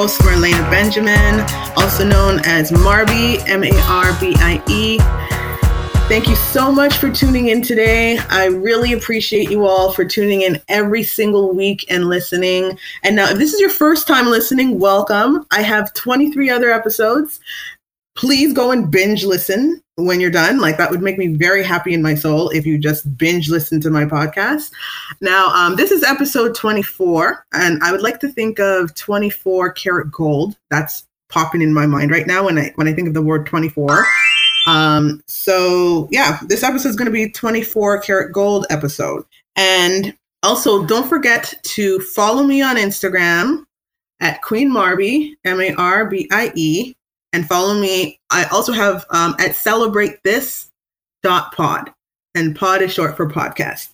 host, Marlena Benjamin, also known as Marbie, M A R B I E. Thank you so much for tuning in today. I really appreciate you all for tuning in every single week and listening. And now, if this is your first time listening, welcome. I have 23 other episodes. Please go and binge listen when you're done. Like that would make me very happy in my soul if you just binge listen to my podcast. Now, um, this is episode 24, and I would like to think of 24 karat gold. That's popping in my mind right now when I when I think of the word 24. Um, so yeah, this episode is going to be 24 karat gold episode. And also, don't forget to follow me on Instagram at Queen Marbie, M A R B I E, and follow me. I also have um, at celebrate this dot pod, and pod is short for podcast.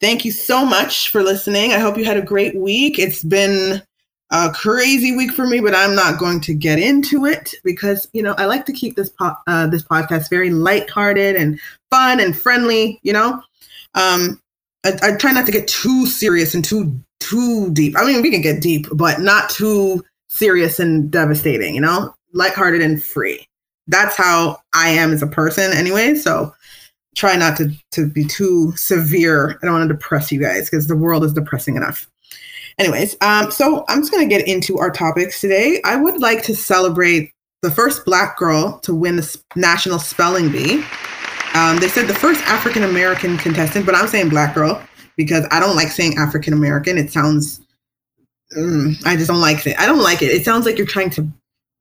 Thank you so much for listening. I hope you had a great week. It's been a crazy week for me, but I'm not going to get into it because you know I like to keep this po- uh, this podcast very lighthearted and fun and friendly. You know, um, I, I try not to get too serious and too too deep. I mean, we can get deep, but not too serious and devastating. You know, lighthearted and free. That's how I am as a person anyway. So try not to, to be too severe. I don't want to depress you guys because the world is depressing enough. Anyways, um, so I'm just going to get into our topics today. I would like to celebrate the first Black girl to win the National Spelling Bee. Um, they said the first African American contestant, but I'm saying Black girl because I don't like saying African American. It sounds, mm, I just don't like it. I don't like it. It sounds like you're trying to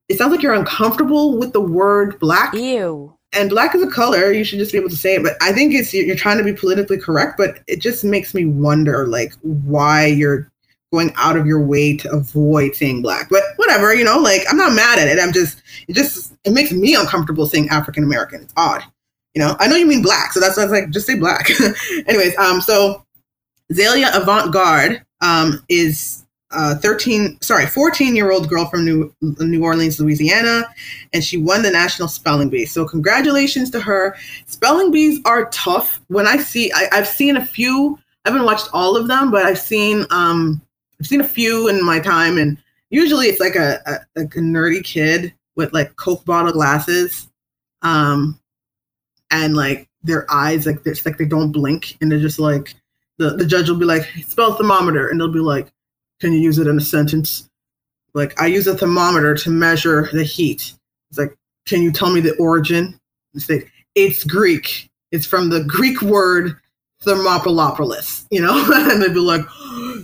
it sounds like you're uncomfortable with the word black. Ew. And black is a color. You should just be able to say it. But I think it's you're trying to be politically correct. But it just makes me wonder, like, why you're going out of your way to avoid saying black. But whatever, you know, like I'm not mad at it. I'm just it just it makes me uncomfortable saying African American. It's odd. You know, I know you mean black, so that's why I was like, just say black. Anyways, um, so Zaila Avant Garde um is uh, 13, sorry, 14 year old girl from New, New Orleans, Louisiana, and she won the National Spelling Bee. So, congratulations to her. Spelling bees are tough. When I see, I, have seen a few, I haven't watched all of them, but I've seen, um, I've seen a few in my time, and usually it's like a, a, like a nerdy kid with like Coke bottle glasses, um, and like their eyes, like, it's like they don't blink, and they're just like, the, the judge will be like, spell thermometer, and they'll be like, can you use it in a sentence? Like, I use a thermometer to measure the heat. It's like, can you tell me the origin? It's like, it's Greek. It's from the Greek word Thermopylopolis, you know? and they'd be like,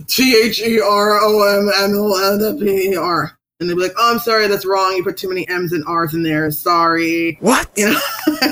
T H E R O M M O N P E R. And they'd be like, oh, I'm sorry, that's wrong. You put too many M's and R's in there. Sorry. What? You know?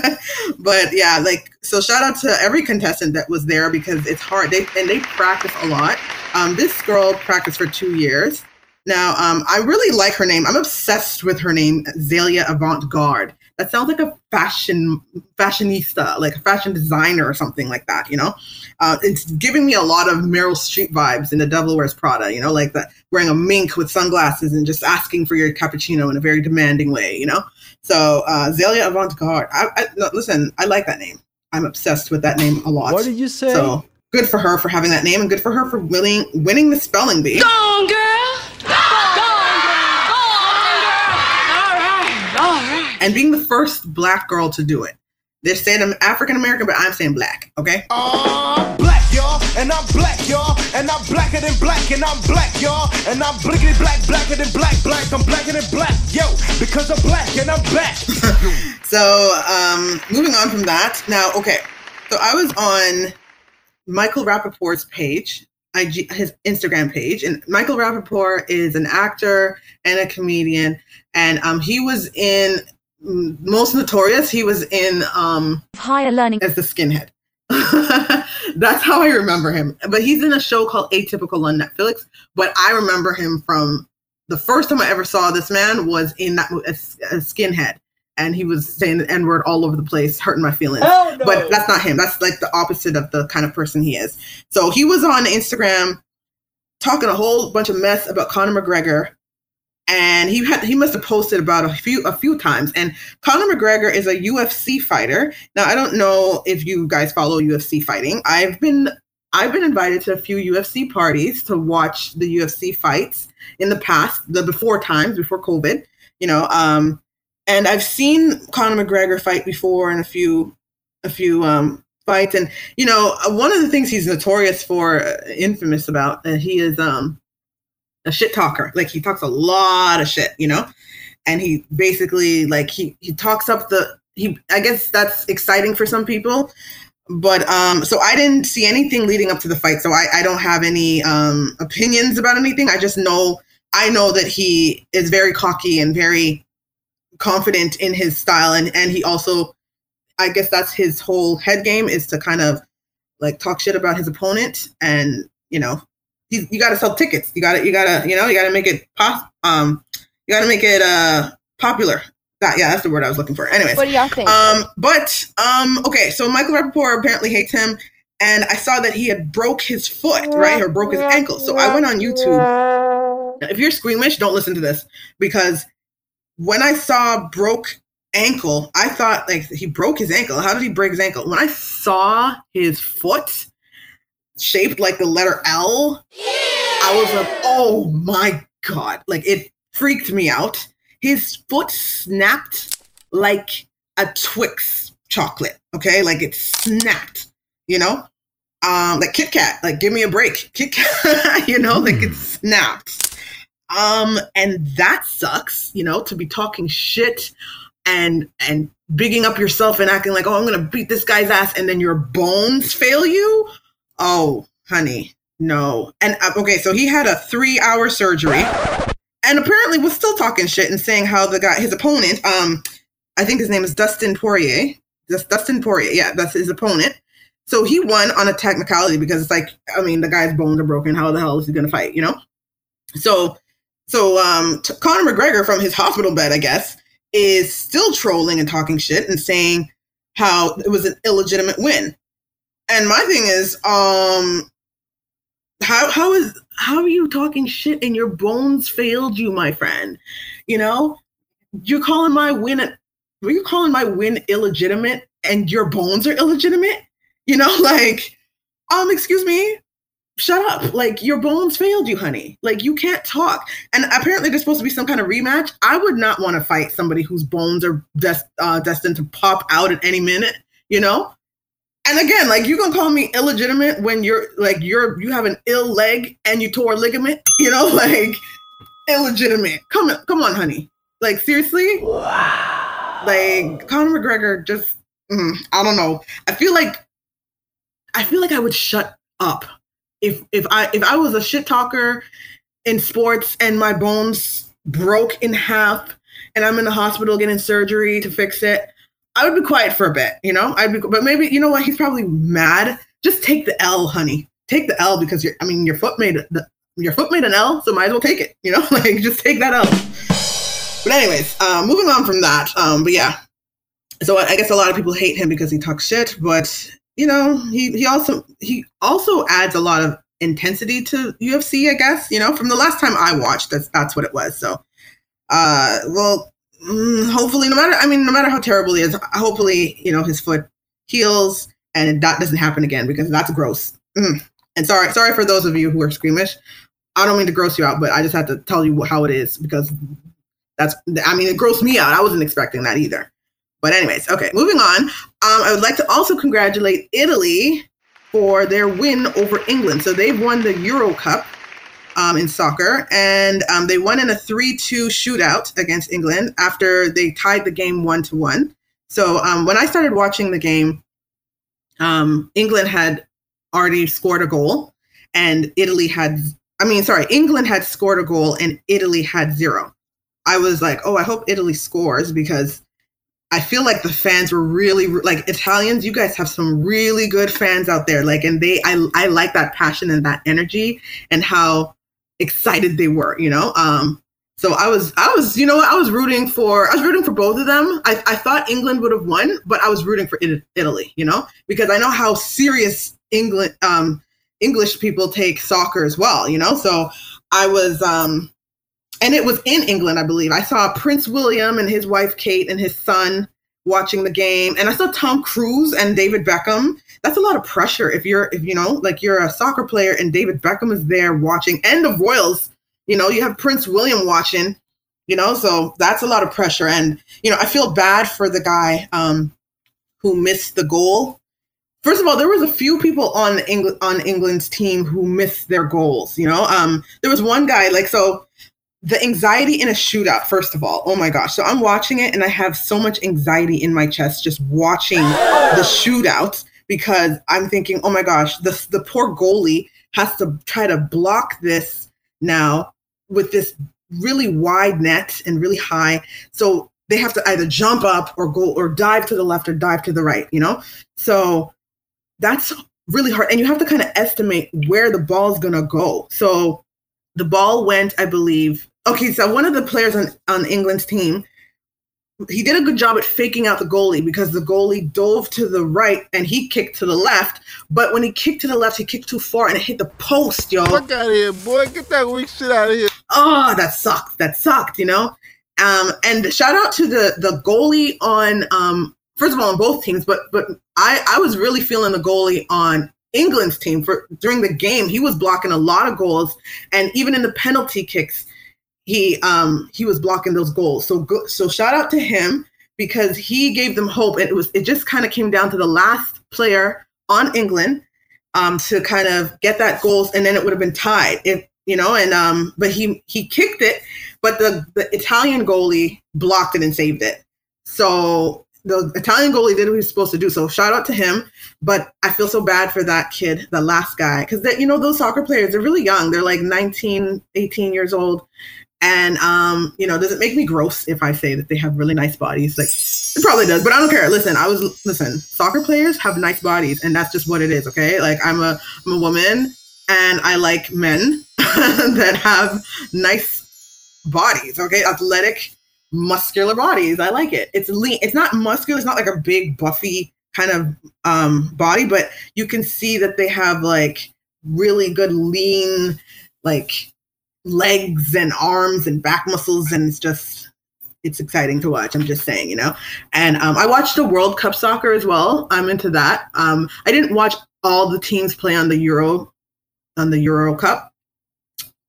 but yeah, like, so shout out to every contestant that was there because it's hard. They And they practice a lot. Um, this girl practiced for two years. Now, um, I really like her name. I'm obsessed with her name, Zaila Avant Garde. That sounds like a fashion fashionista, like a fashion designer or something like that. You know, uh, it's giving me a lot of Meryl Streep vibes in The Devil Wears Prada. You know, like that wearing a mink with sunglasses and just asking for your cappuccino in a very demanding way. You know, so uh, Zaila Avant Garde. I, I, no, listen, I like that name. I'm obsessed with that name a lot. What did you say? So good for her for having that name and good for her for winning winning the spelling bee. Go on, girl. Go on, girl. Go on, girl. All right. All right. And being the first black girl to do it. They're saying I'm African American, but I'm saying black. Okay. I'm black, y'all, and I'm black, y'all, and I'm blacker than black, and I'm black, y'all, and I'm blickety black, blacker than black, black. I'm blacker than black, yo, because I'm black and I'm back. so, um, moving on from that. Now, okay. So I was on Michael Rapaport's page, IG, his Instagram page, and Michael Rapaport is an actor and a comedian, and um, he was in most notorious. He was in um, Higher Learning as the skinhead. That's how I remember him. But he's in a show called Atypical on Netflix. But I remember him from the first time I ever saw this man was in that a, a skinhead and he was saying the N word all over the place, hurting my feelings. Oh, no. But that's not him. That's like the opposite of the kind of person he is. So he was on Instagram talking a whole bunch of mess about Conor McGregor. And he had he must have posted about a few a few times. And Conor McGregor is a UFC fighter. Now I don't know if you guys follow UFC fighting. I've been I've been invited to a few UFC parties to watch the UFC fights in the past, the before times, before COVID, you know. Um, and I've seen Conor McGregor fight before in a few, a few um, fights, and you know, one of the things he's notorious for, uh, infamous about, uh, he is um, a shit talker. Like he talks a lot of shit, you know, and he basically like he he talks up the he. I guess that's exciting for some people but um so i didn't see anything leading up to the fight so i i don't have any um opinions about anything i just know i know that he is very cocky and very confident in his style and and he also i guess that's his whole head game is to kind of like talk shit about his opponent and you know he's, you got to sell tickets you got to you got to you know you got to make it pop um you got to make it uh popular that, yeah, that's the word I was looking for. Anyways. What do y'all think? Um, but um, okay, so Michael Rapaport apparently hates him, and I saw that he had broke his foot, right, or broke his ankle. So I went on YouTube. If you're squeamish, don't listen to this because when I saw broke ankle, I thought like he broke his ankle. How did he break his ankle? When I saw his foot shaped like the letter L, I was like, oh my god! Like it freaked me out his foot snapped like a Twix chocolate. Okay, like it snapped. You know, um, like Kit Kat. Like give me a break, Kit Kat. you know, like it hmm. snapped. Um, and that sucks. You know, to be talking shit and and bigging up yourself and acting like, oh, I'm gonna beat this guy's ass, and then your bones fail you. Oh, honey, no. And uh, okay, so he had a three hour surgery and apparently was still talking shit and saying how the guy, his opponent, um, I think his name is Dustin Poirier. Just Dustin Poirier, yeah, that's his opponent. So he won on a technicality because it's like, I mean, the guy's bones are broken. How the hell is he gonna fight? You know? So, so um, Conor McGregor from his hospital bed, I guess, is still trolling and talking shit and saying how it was an illegitimate win. And my thing is, um, how how is how are you talking shit and your bones failed you, my friend? You know, you're calling my win. You're calling my win illegitimate, and your bones are illegitimate. You know, like, um, excuse me, shut up. Like your bones failed you, honey. Like you can't talk. And apparently there's supposed to be some kind of rematch. I would not want to fight somebody whose bones are des- uh, destined to pop out at any minute. You know, and again, like you gonna call me illegitimate when you're like you're you have an ill leg and you tore a ligament, you know, like illegitimate. Come on, come on, honey. Like seriously? Wow. Like Conor McGregor just mm, I don't know. I feel like I feel like I would shut up if if I if I was a shit talker in sports and my bones broke in half and I'm in the hospital getting surgery to fix it. I would be quiet for a bit, you know. I'd be, but maybe you know what? He's probably mad. Just take the L, honey. Take the L because you're. I mean, your foot made the your foot made an L, so might as well take it. You know, like just take that L. But anyways, uh, moving on from that. Um, but yeah, so I guess a lot of people hate him because he talks shit, but you know, he he also he also adds a lot of intensity to UFC. I guess you know from the last time I watched, that's that's what it was. So, uh, well, hopefully, no matter I mean, no matter how terrible he is, hopefully, you know, his foot heals and that doesn't happen again because that's gross. Mm. And sorry, sorry for those of you who are squeamish. I don't mean to gross you out, but I just had to tell you how it is because that's I mean, it grossed me out. I wasn't expecting that either. But anyways, okay, moving on. Um, I would like to also congratulate Italy for their win over England. So they've won the Euro Cup um, in soccer, and um, they won in a 3 2 shootout against England after they tied the game 1 to 1. So um, when I started watching the game, um, England had already scored a goal, and Italy had, I mean, sorry, England had scored a goal, and Italy had zero. I was like, oh, I hope Italy scores because I feel like the fans were really like Italians. You guys have some really good fans out there. Like, and they, I, I like that passion and that energy and how excited they were, you know? Um, so I was, I was, you know I was rooting for, I was rooting for both of them. I, I thought England would have won, but I was rooting for Italy, you know, because I know how serious England, um, English people take soccer as well, you know? So I was, um, and it was in England, I believe. I saw Prince William and his wife Kate and his son watching the game, and I saw Tom Cruise and David Beckham. That's a lot of pressure if you're if you know like you're a soccer player and David Beckham is there watching, and the Royals. You know, you have Prince William watching. You know, so that's a lot of pressure, and you know, I feel bad for the guy um, who missed the goal. First of all, there was a few people on England on England's team who missed their goals. You know, um, there was one guy like so the anxiety in a shootout first of all. Oh my gosh. So i'm watching it and i have so much anxiety in my chest just watching the shootout because i'm thinking oh my gosh the, the poor goalie has to try to block this now with this really wide net and really high. So they have to either jump up or go or dive to the left or dive to the right you know? So that's really hard. And you have to kind of estimate where the ball is going to go. So the ball went i believe okay, so one of the players on, on England's team, he did a good job at faking out the goalie because the goalie dove to the right and he kicked to the left. But when he kicked to the left, he kicked too far and it hit the post, yo. Fuck out of here, boy. Get that weak shit out of here. Oh, that sucked. That sucked, you know? Um, and shout out to the the goalie on um first of all on both teams, but but I, I was really feeling the goalie on England's team for during the game. He was blocking a lot of goals and even in the penalty kicks he um he was blocking those goals. So go, so shout out to him because he gave them hope. And it was it just kind of came down to the last player on England um to kind of get that goals and then it would have been tied. If you know, and um but he he kicked it, but the the Italian goalie blocked it and saved it. So the Italian goalie did what he was supposed to do. So shout out to him. But I feel so bad for that kid, the last guy, because that you know those soccer players, they're really young. They're like 19, 18 years old, and um, you know, does it make me gross if I say that they have really nice bodies? Like it probably does, but I don't care. Listen, I was listen, soccer players have nice bodies, and that's just what it is, okay? Like I'm a I'm a woman and I like men that have nice bodies, okay? Athletic, muscular bodies. I like it. It's lean, it's not muscular, it's not like a big buffy kind of um body, but you can see that they have like really good lean like legs and arms and back muscles, and it's just it's exciting to watch. I'm just saying, you know. And um, I watched the World Cup soccer as well. I'm into that. Um, I didn't watch all the teams play on the Euro on the Euro Cup.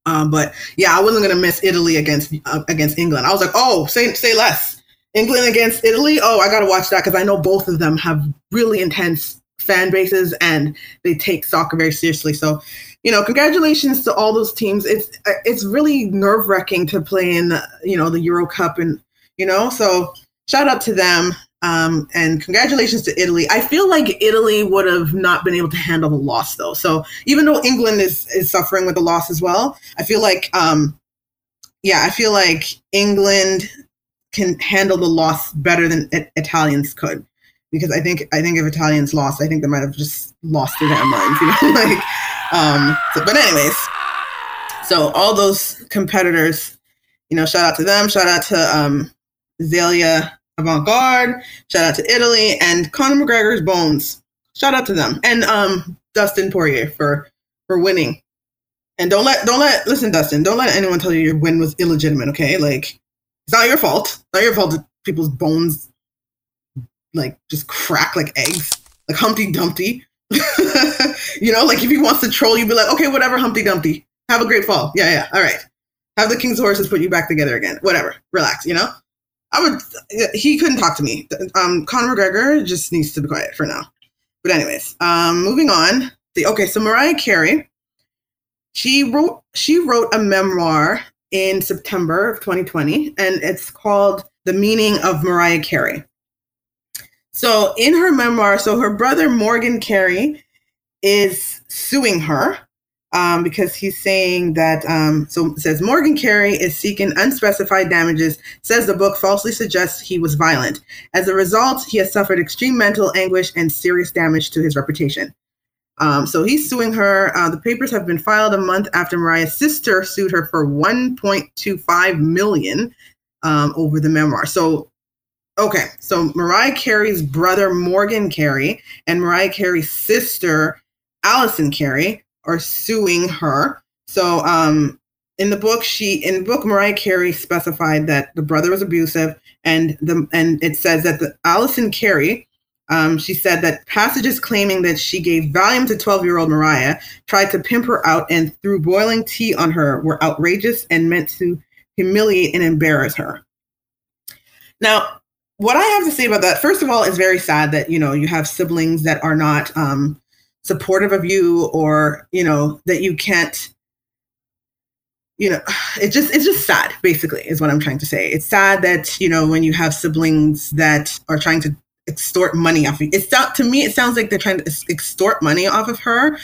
Um, but yeah, I wasn't gonna miss Italy against uh, against England. I was like, oh, say say less. England against Italy. Oh, I gotta watch that because I know both of them have really intense fan bases and they take soccer very seriously. So you know, congratulations to all those teams. It's it's really nerve wracking to play in, you know, the Euro Cup, and you know, so shout out to them. Um, and congratulations to Italy. I feel like Italy would have not been able to handle the loss though. So even though England is is suffering with the loss as well, I feel like, um, yeah, I feel like England can handle the loss better than it- Italians could because I think I think if Italians lost, I think they might have just lost their damn minds. You know, like um, so, but anyways, so all those competitors, you know, shout out to them. Shout out to um, Zaila Avant Garde. Shout out to Italy and Conor McGregor's Bones. Shout out to them and um, Dustin Poirier for for winning. And don't let don't let listen, Dustin. Don't let anyone tell you your win was illegitimate. Okay, like it's not your fault. It's not your fault that people's bones like just crack like eggs, like Humpty Dumpty. you know, like if he wants to troll you'd be like, okay, whatever, Humpty Dumpty. Have a great fall. Yeah, yeah. All right. Have the King's horses put you back together again. Whatever. Relax, you know? I would he couldn't talk to me. Um Conor McGregor just needs to be quiet for now. But anyways, um moving on. The, okay, so Mariah Carey, she wrote she wrote a memoir in September of 2020, and it's called The Meaning of Mariah Carey. So in her memoir, so her brother Morgan Carey is suing her um, because he's saying that um, so says Morgan Carey is seeking unspecified damages. Says the book falsely suggests he was violent. As a result, he has suffered extreme mental anguish and serious damage to his reputation. Um, so he's suing her. Uh, the papers have been filed a month after Mariah's sister sued her for 1.25 million um, over the memoir. So Okay, so Mariah Carey's brother Morgan Carey and Mariah Carey's sister Alison Carey are suing her. So um in the book, she in the book Mariah Carey specified that the brother was abusive, and the and it says that the Alison Carey, um, she said that passages claiming that she gave Valium to 12 year old Mariah, tried to pimp her out, and threw boiling tea on her were outrageous and meant to humiliate and embarrass her. Now, what I have to say about that, first of all, is very sad that you know you have siblings that are not um, supportive of you, or you know that you can't. You know, it just it's just sad. Basically, is what I'm trying to say. It's sad that you know when you have siblings that are trying to extort money off of you. It's to me. It sounds like they're trying to extort money off of her.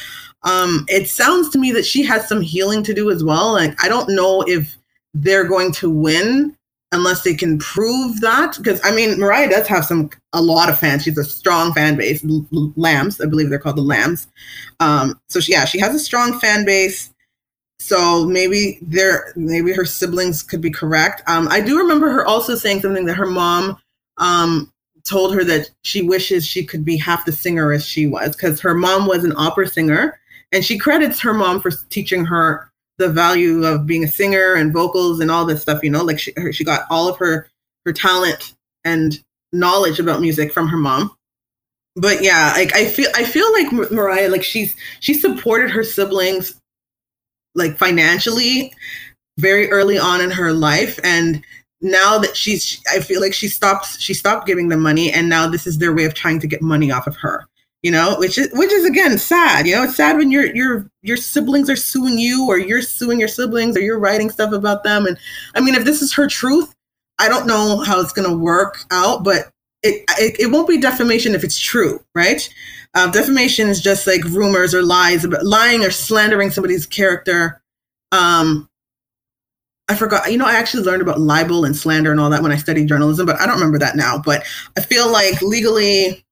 Um, it sounds to me that she has some healing to do as well. Like I don't know if they're going to win unless they can prove that. Because I mean, Mariah does have some a lot of fans. She's a strong fan base. Lambs, I believe they're called the Lambs. Um, so she, yeah, she has a strong fan base. So maybe there, maybe her siblings could be correct. Um, I do remember her also saying something that her mom um, told her that she wishes she could be half the singer as she was, because her mom was an opera singer, and she credits her mom for teaching her the value of being a singer and vocals and all this stuff you know like she, her, she got all of her her talent and knowledge about music from her mom. But yeah like i feel i feel like mariah like she's she supported her siblings like financially very early on in her life. And now that she's i feel like she stopped she stopped giving them money. And now this is their way of trying to get money off of her you know which is which is again sad you know it's sad when your your your siblings are suing you or you're suing your siblings or you're writing stuff about them. And i mean if this is her truth i don't know how it's going to work out but it, it, it won't be defamation if it's true right? Uh, defamation is just like rumors or lies about lying or slandering somebody's character. Um I forgot, you know, I actually learned about libel and slander and all that when I studied journalism, but I don't remember that now. But I feel like legally,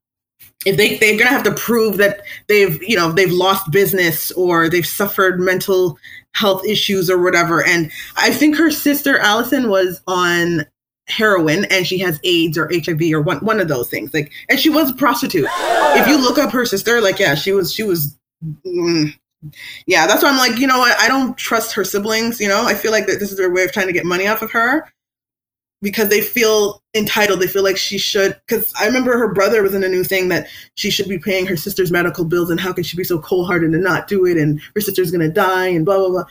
if they they're gonna have to prove that they've you know they've lost business or they've suffered mental health issues or whatever. And I think her sister Alison was on heroin and she has AIDS or HIV or one one of those things. Like, and she was a prostitute. If you look up her sister, like, yeah, she was she was. Mm, yeah, that's why I'm like, you know what? I don't trust her siblings. You know, I feel like that this is their way of trying to get money off of her because they feel entitled. They feel like she should. Because I remember her brother was in a new thing that she should be paying her sister's medical bills, and how can she be so cold hearted and not do it? And her sister's gonna die, and blah blah blah.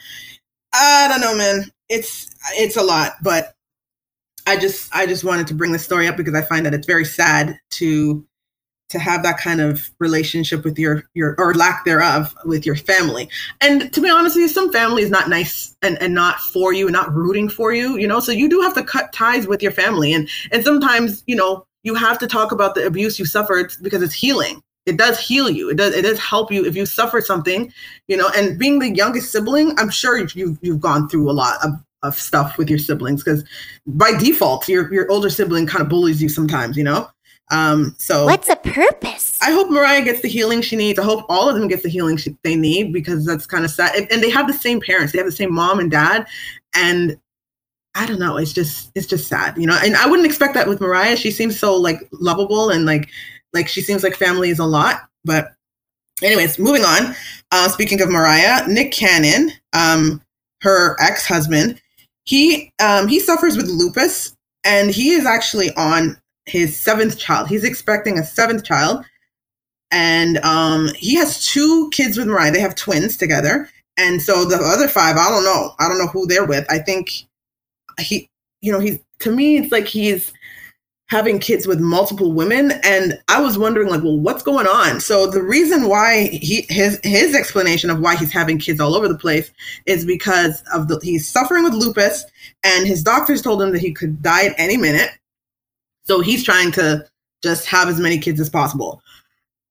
I don't know, man. It's it's a lot, but I just I just wanted to bring this story up because I find that it's very sad to to have that kind of relationship with your your or lack thereof with your family. And to be honest with you some family is not nice and, and not for you and not rooting for you you know? So you do have to cut ties with your family. And and sometimes you know you have to talk about the abuse you suffered because it's healing. It does heal you. It does it does help you if you suffer something you know? And being the youngest sibling i'm sure you've you've gone through a lot of of stuff with your siblings because by default your your older sibling kind of bullies you sometimes you know um, so what's the purpose? I hope Mariah gets the healing she needs. I hope all of them get the healing she, they need because that's kind of sad. And, and they have the same parents. They have the same mom and dad. And I don't know. It's just it's just sad, you know. And I wouldn't expect that with Mariah. She seems so like lovable and like like she seems like family is a lot. But anyways, moving on. Uh, speaking of Mariah, Nick Cannon, um, her ex husband, he um, he suffers with lupus, and he is actually on his seventh child. He's expecting a seventh child. And um, he has two kids with Mariah. They have twins together. And so the other five, I don't know. I don't know who they're with. I think he, you know, he's, to me, it's like he's having kids with multiple women. And I was wondering, like, well, what's going on? So the reason why he, his, his explanation of why he's having kids all over the place is because of the, he's suffering with lupus and his doctors told him that he could die at any minute so he's trying to just have as many kids as possible.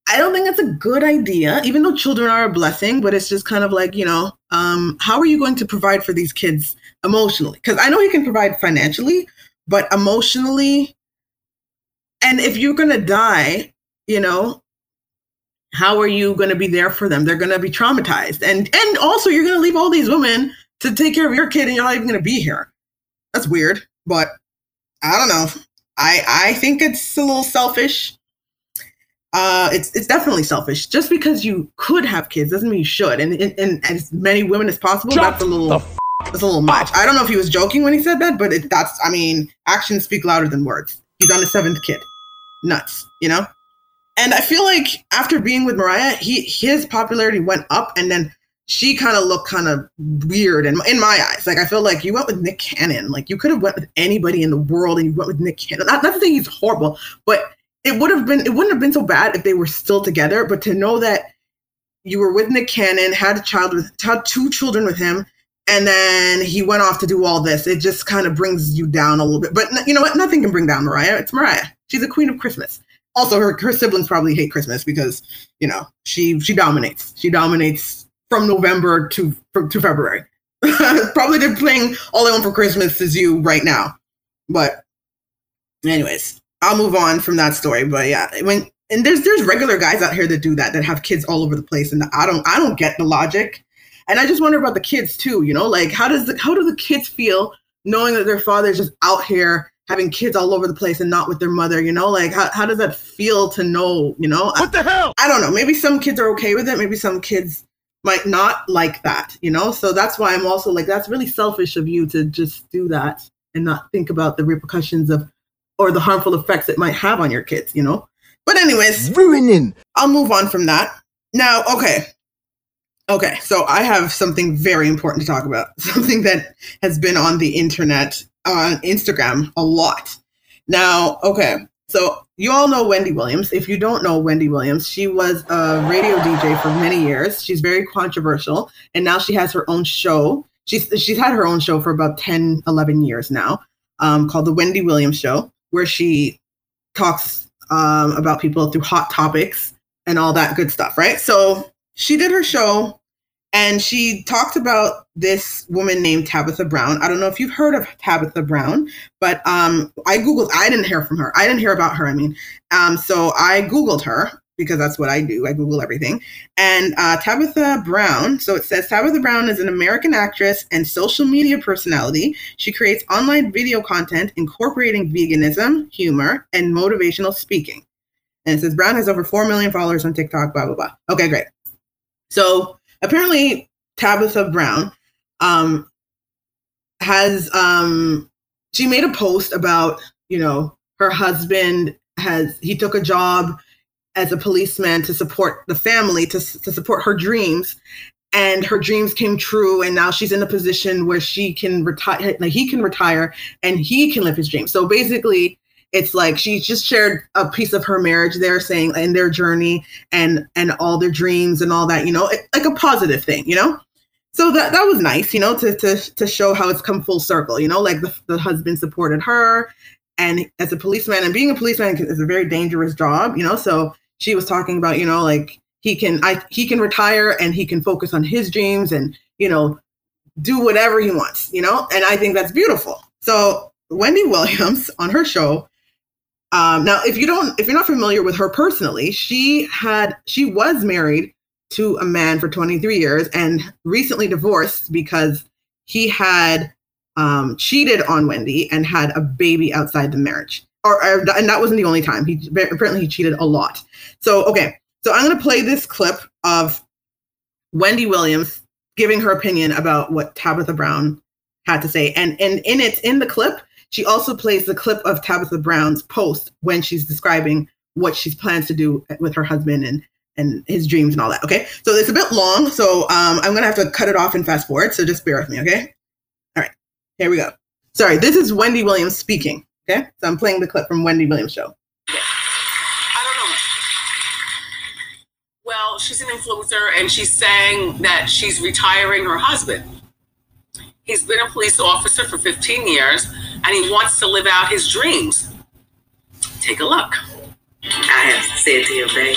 I don't think that's a good idea, even though children are a blessing, but it's just kind of like, you know, um, how are you going to provide for these kids emotionally? Because I know he can provide financially, but emotionally, and if you're going to die, you know, how are you going to be there for them? They're going to be traumatized. And and also you're going to leave all these women to take care of your kid and you're not even going to be here. That's weird, but I don't know. I I think it's a little selfish. Uh, it's it's definitely selfish. Just because you could have kids doesn't mean you should. And and, and as many women as possible, Shut that's a little It's a little much. I don't know if he was joking when he said that, but it, that's, I mean, actions speak louder than words. He's on his seventh kid. Nuts, you know? And I feel like after being with Mariah, he his popularity went up and then she kind of looked kind of weird in, in my eyes. Like I feel like you went with Nick Cannon. Like you could have went with anybody in the world and you went with Nick Cannon. Not, not say he's horrible, but it would have been it wouldn't have been so bad if they were still together. But to know that you were with Nick Cannon, had a child with had two children with him, and then he went off to do all this. It just kind of brings you down a little bit. But you know what? Nothing can bring down Mariah. It's Mariah. She's a queen of Christmas. Also, her, her siblings probably hate Christmas because you know she she dominates. She dominates from November to to February. Probably they're playing All I Want for Christmas is You right now. But anyways, I'll move on from that story. But yeah, when and there's there's regular guys out here that do that that have kids all over the place, and I don't I don't get the logic. And I just wonder about the kids too. You know, like how does the how do the kids feel knowing that their father's just out here having kids all over the place and not with their mother? You know, like how how does that feel to know? You know, What the hell? I don't know. Maybe some kids are okay with it. Maybe some kids might not like that, you know? So that's why I'm also like, that's really selfish of you to just do that and not think about the repercussions of or the harmful effects it might have on your kids, you know? But, anyways, Ruining. I'll move on from that. Now, okay. Okay, so I have something very important to talk about, something that has been on the internet, on Instagram a lot. Now, okay, so you all know Wendy Williams. If you don't know Wendy Williams, she was a radio DJ for many years. She's very controversial, and now she has her own show. She's she's had her own show for about 10, 11 years now, um, called the Wendy Williams Show, where she talks um, about people through hot topics and all that good stuff, right? So she did her show and she talked about this woman named Tabitha Brown. I don't know if you've heard of Tabitha Brown, but um, I googled. I didn't hear from her. I didn't hear about her. I mean, um, so I googled her because that's what I do. I Google everything. And uh, Tabitha Brown. So it says Tabitha Brown is an American actress and social media personality. She creates online video content incorporating veganism, humor, and motivational speaking. And it says Brown has over four million followers on TikTok. Blah blah blah. Okay, great. So apparently Tabitha Brown um, has um, she made a post about you know her husband has he took a job as a policeman to support the family to, to support her dreams. And her dreams came true and now she's in a position where she can retire like he can retire and he can live his dreams. So basically it's like she just shared a piece of her marriage there saying in their journey and and all their dreams and all that you know it, like a positive thing you know? So that that was nice you know to to to show how it's come full circle you know like the, the husband supported her. And as a policeman and being a policeman is a very dangerous job you know? So she was talking about you know like he can i he can retire and he can focus on his dreams and you know do whatever he wants you know? And i think that's beautiful. So wendy williams on her show um, now, if you don't, if you're not familiar with her personally, she had she was married to a man for 23 years and recently divorced because he had um, cheated on Wendy and had a baby outside the marriage. Or, or, and that wasn't the only time. He apparently he cheated a lot. So okay, so I'm to play this clip of Wendy Williams giving her opinion about what Tabitha Brown had to say, and and in it in the clip she also plays the clip of Tabitha Brown's post when she's describing what she plans to do with her husband and and his dreams and all that. Okay, so it's a bit long, so um, I'm gonna have to cut it off and fast forward. So just bear with me, okay? All right, here we go. Sorry, this is Wendy Williams speaking. Okay, so I'm playing the clip from Wendy Williams show. Well, she's an influencer and she's saying that she's retiring her husband. He's been a police officer for 15 years and he wants to live out his dreams. Take a look. I have said to him, babe,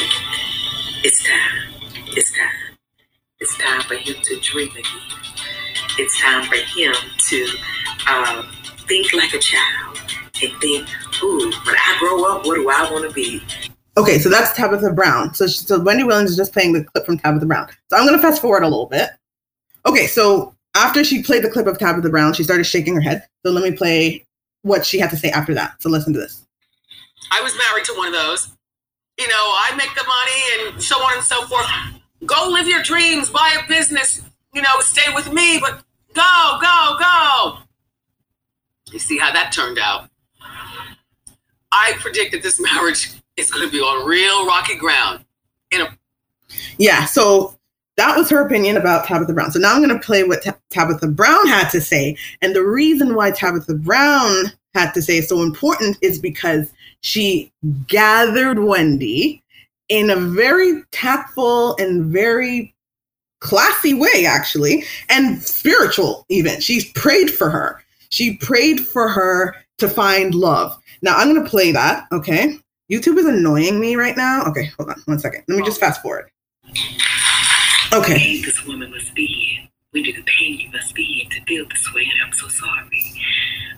it's time. It's time. It's time for him to dream again. It's time for him to uh, think like a child and think, ooh, when I grow up, what do I want to be? Okay, so that's Tabitha Brown. So, she, so Wendy Williams is just playing the clip from Tabitha Brown. So I'm going to fast forward a little bit. Okay, so after she played the clip of Tabitha Brown, she started shaking her head. So let me play what she had to say after that. So listen to this. I was married to one of those. You know, I make the money and so on and so forth. Go live your dreams, buy a business, you know, stay with me, but Go, go, go. You see how that turned out. I predict that this marriage is going to be on real rocky ground. In a Yeah, so that was her opinion about Tabitha Brown. So now I'm going to play what Ta- Tabitha Brown had to say. And the reason why Tabitha Brown had to say is so important is because she gathered Wendy in a very tactful and very classy way, actually, and spiritual even. She prayed for her. She prayed for her to find love. Now I'm going to play that, okay? YouTube is annoying me right now. Okay, hold on one second. Let me just fast forward. Okay. this woman Wendy the pain you must be in to feel this way, and I'm so sorry.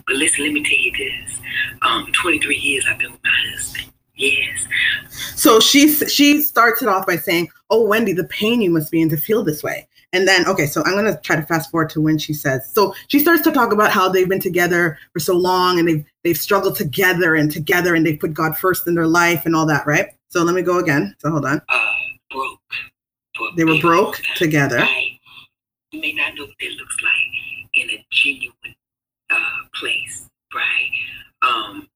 But listen, let me tell you this. Um, 23 years I've been with my husband. Yes. So she she starts it off by saying, "Oh, Wendy, the pain you must be in to feel this way." And then, okay, so I'm gonna try to fast forward to when she says. So she starts to talk about how they've been together for so long, and they've they've struggled together and together, and they put God first in their life and all that, right? So let me go again. So hold on. Uh, broke. They were broke together. Right. You may not know what that looks like in a genuine uh, place, right? Um,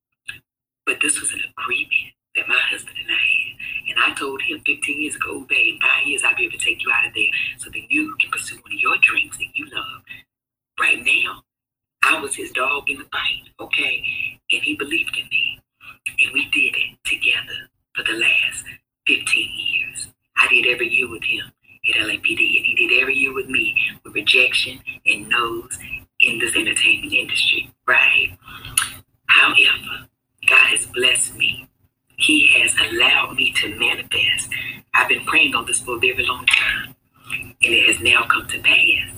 but this was an agreement that my husband and I had. And I told him 15 years ago, "Oh, babe, in five years I'll be able to take you out of there so that you can pursue one of your dreams that you love. Right now, I was his dog in the fight, okay? And he believed in me. And we did it together for the last 15 years. I did every year with him at LAPD, and he did every year with me with rejection and no's in this entertainment industry, right? However, God has blessed me. He has allowed me to manifest. I've been praying on this for a very long time, and it has now come to pass.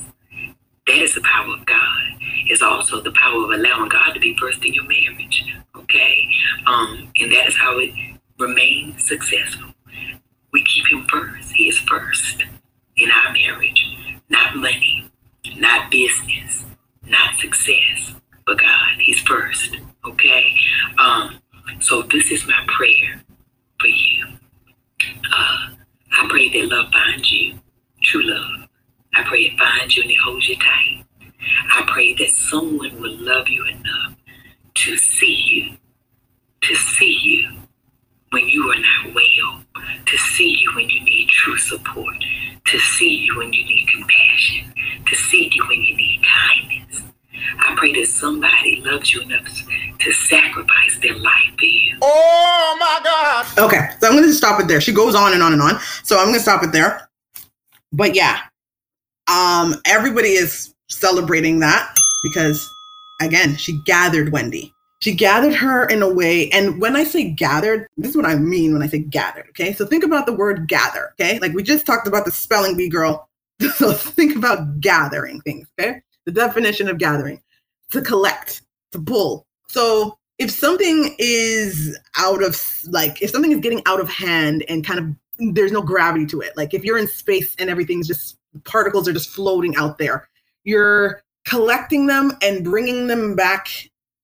That is the power of God. It's also the power of allowing God to be first in your marriage. Okay? Um, and that is how it remains successful. We keep him first. He is first in our marriage. Not money, not business, not success, but God. He's first. Okay? Um, so this is my prayer for you. Uh, I pray that love finds you, true love. I pray it finds you and it holds you tight. I pray that someone will love you enough to see you, to see you when you are not well, to see you when you need true support, to see you when you need compassion, to see you when you need kindness. I pray that somebody loves you enough to sacrifice their life for you. Oh my God. Okay, so I'm going to stop it there. She goes on and on and on. So I'm going to stop it there. But yeah, um, everybody is celebrating that because, again, she gathered Wendy. She gathered her in a way, and when I say gathered, this is what I mean when I say gathered. Okay, so think about the word gather. Okay, like we just talked about the spelling bee girl. so think about gathering things. Okay, the definition of gathering: to collect, to pull. So if something is out of like if something is getting out of hand and kind of there's no gravity to it like if you're in space and everything's just particles are just floating out there you're collecting them and bringing them back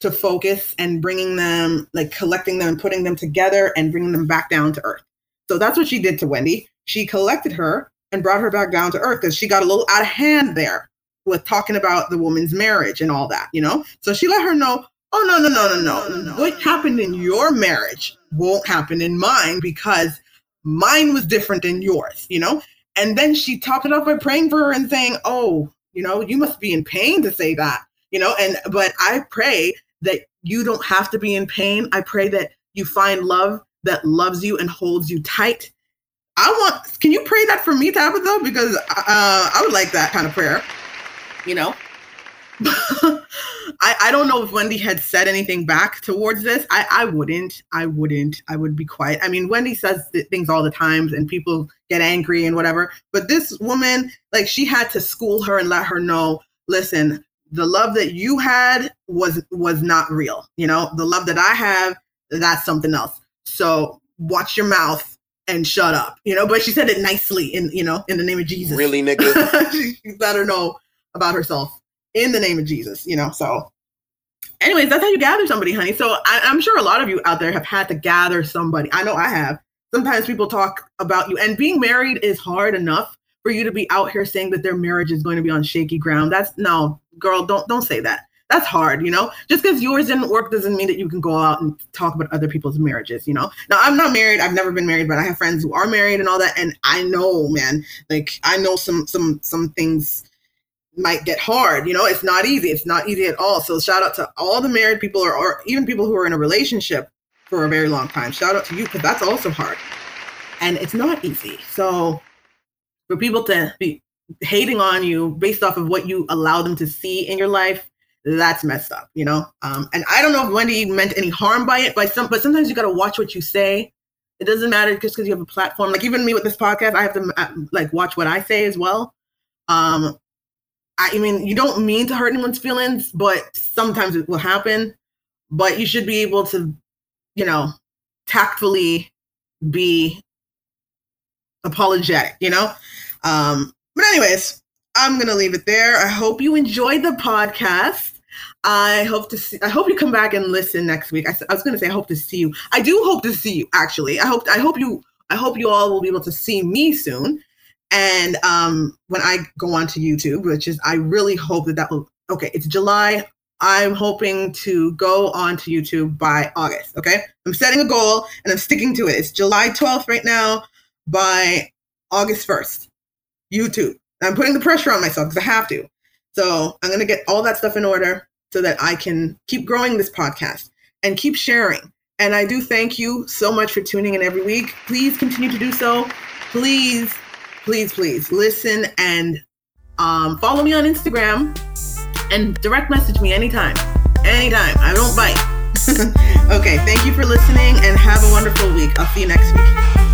to focus and bringing them like collecting them and putting them together and bringing them back down to earth. So that's what she did to wendy. She collected her and brought her back down to earth because she got a little out of hand there with talking about the woman's marriage and all that you know? So she let her know oh no no no no no. What happened in your marriage won't happen in mine because mine was different than yours you know? And then she topped it off by praying for her and saying oh you know you must be in pain to say that you know? And but i pray that you don't have to be in pain i pray that you find love that loves you and holds you tight i want can you pray that for me tabitha because uh, i would like that kind of prayer you know I, I don't know if Wendy had said anything back towards this. I, I wouldn't. I wouldn't. I would be quiet. I mean, Wendy says th- things all the times and people get angry and whatever. But this woman, like, she had to school her and let her know listen, the love that you had was was not real. You know, the love that I have, that's something else. So watch your mouth and shut up. You know, but she said it nicely in, you know, in the name of Jesus. Really, nigga? she, she let her know about herself in the name of Jesus, you know. So, anyways, that's how you gather somebody, honey. So, I, I'm sure a lot of you out there have had to gather somebody. I know I have. Sometimes people talk about you, and being married is hard enough for you to be out here saying that their marriage is going to be on shaky ground. That's no, girl, don't don't say that. That's hard, you know. Just because yours didn't work doesn't mean that you can go out and talk about other people's marriages, you know. Now I'm not married. I've never been married, but I have friends who are married and all that, and I know, man, like I know some some some things might get hard. You know, it's not easy. It's not easy at all. So shout out to all the married people or, or even people who are in a relationship for a very long time. Shout out to you because that's also hard. And it's not easy. So for people to be hating on you based off of what you allow them to see in your life, that's messed up, you know? Um, and I don't know if Wendy meant any harm by it, but some but sometimes you gotta watch what you say. It doesn't matter just because you have a platform. Like even me with this podcast, I have to uh, like watch what I say as well. Um, I mean, you don't mean to hurt anyone's feelings, but sometimes it will happen. But you should be able to, you know, tactfully be apologetic, you know? Um, but anyways, I'm gonna leave it there. I hope you enjoyed the podcast. I hope to see. I hope you come back and listen next week. I, I was gonna say I hope to see you. I do hope to see you. Actually, I hope. I hope you. I hope you all will be able to see me soon. And um, when I go on to YouTube, which is, I really hope that that will, okay, it's July. I'm hoping to go on to YouTube by August. Okay. I'm setting a goal and I'm sticking to it. It's July 12th right now. By August 1st, YouTube. I'm putting the pressure on myself because I have to. So I'm going to get all that stuff in order so that I can keep growing this podcast and keep sharing. And I do thank you so much for tuning in every week. Please continue to do so. Please please, please listen and um, follow me on Instagram and direct message me anytime. Anytime. I don't bite. okay, thank you for listening and have a wonderful week. I'll see you next week.